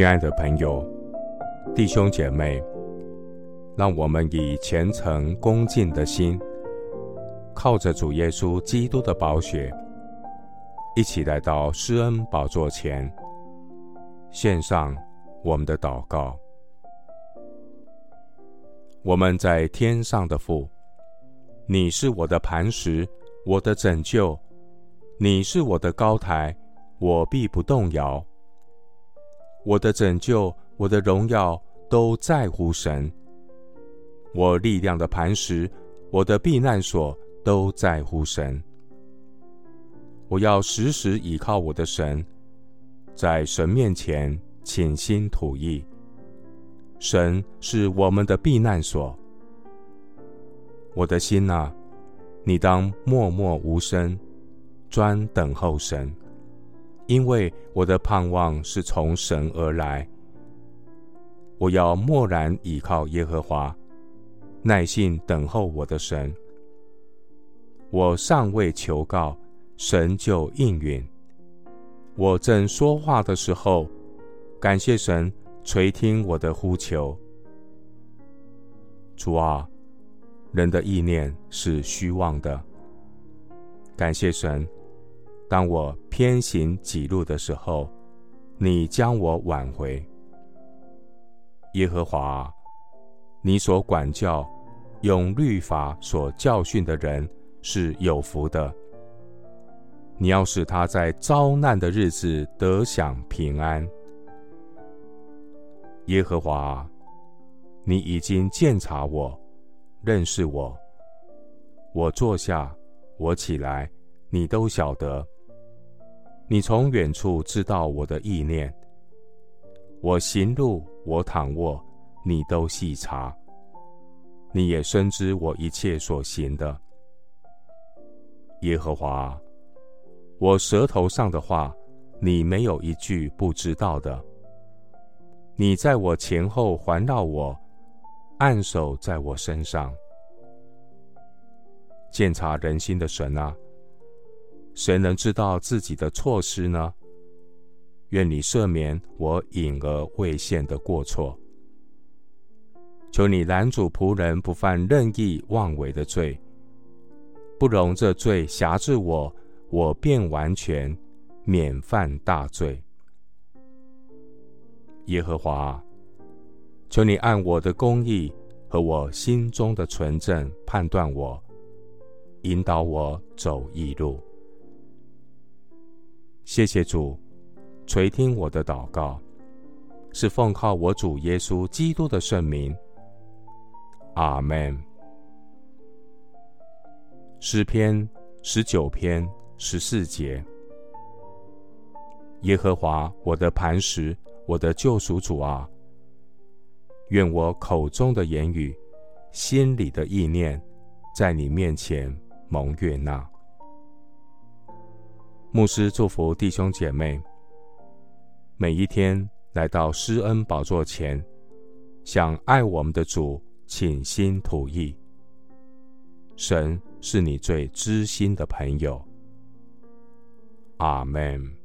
亲爱的朋友、弟兄姐妹，让我们以虔诚恭敬的心，靠着主耶稣基督的宝血，一起来到施恩宝座前，献上我们的祷告。我们在天上的父，你是我的磐石，我的拯救，你是我的高台，我必不动摇。我的拯救，我的荣耀都在乎神。我力量的磐石，我的避难所都在乎神。我要时时倚靠我的神，在神面前倾心吐意。神是我们的避难所。我的心哪，你当默默无声，专等候神。因为我的盼望是从神而来，我要默然倚靠耶和华，耐心等候我的神。我尚未求告，神就应允。我正说话的时候，感谢神垂听我的呼求。主啊，人的意念是虚妄的，感谢神。当我偏行己路的时候，你将我挽回。耶和华，你所管教、用律法所教训的人是有福的。你要使他在遭难的日子得享平安。耶和华，你已经鉴察我，认识我。我坐下，我起来，你都晓得。你从远处知道我的意念，我行路，我躺卧，你都细察。你也深知我一切所行的。耶和华，我舌头上的话，你没有一句不知道的。你在我前后环绕我，按手在我身上，鉴察人心的神啊！谁能知道自己的错失呢？愿你赦免我隐而未现的过错。求你拦阻仆人不犯任意妄为的罪，不容这罪辖制我，我便完全免犯大罪。耶和华，求你按我的公义和我心中的纯正判断我，引导我走义路。谢谢主，垂听我的祷告，是奉靠我主耶稣基督的圣名。阿门。诗篇十九篇十四节：耶和华我的磐石，我的救赎主啊，愿我口中的言语，心里的意念，在你面前蒙悦纳。牧师祝福弟兄姐妹，每一天来到施恩宝座前，向爱我们的主倾心吐意。神是你最知心的朋友。阿门。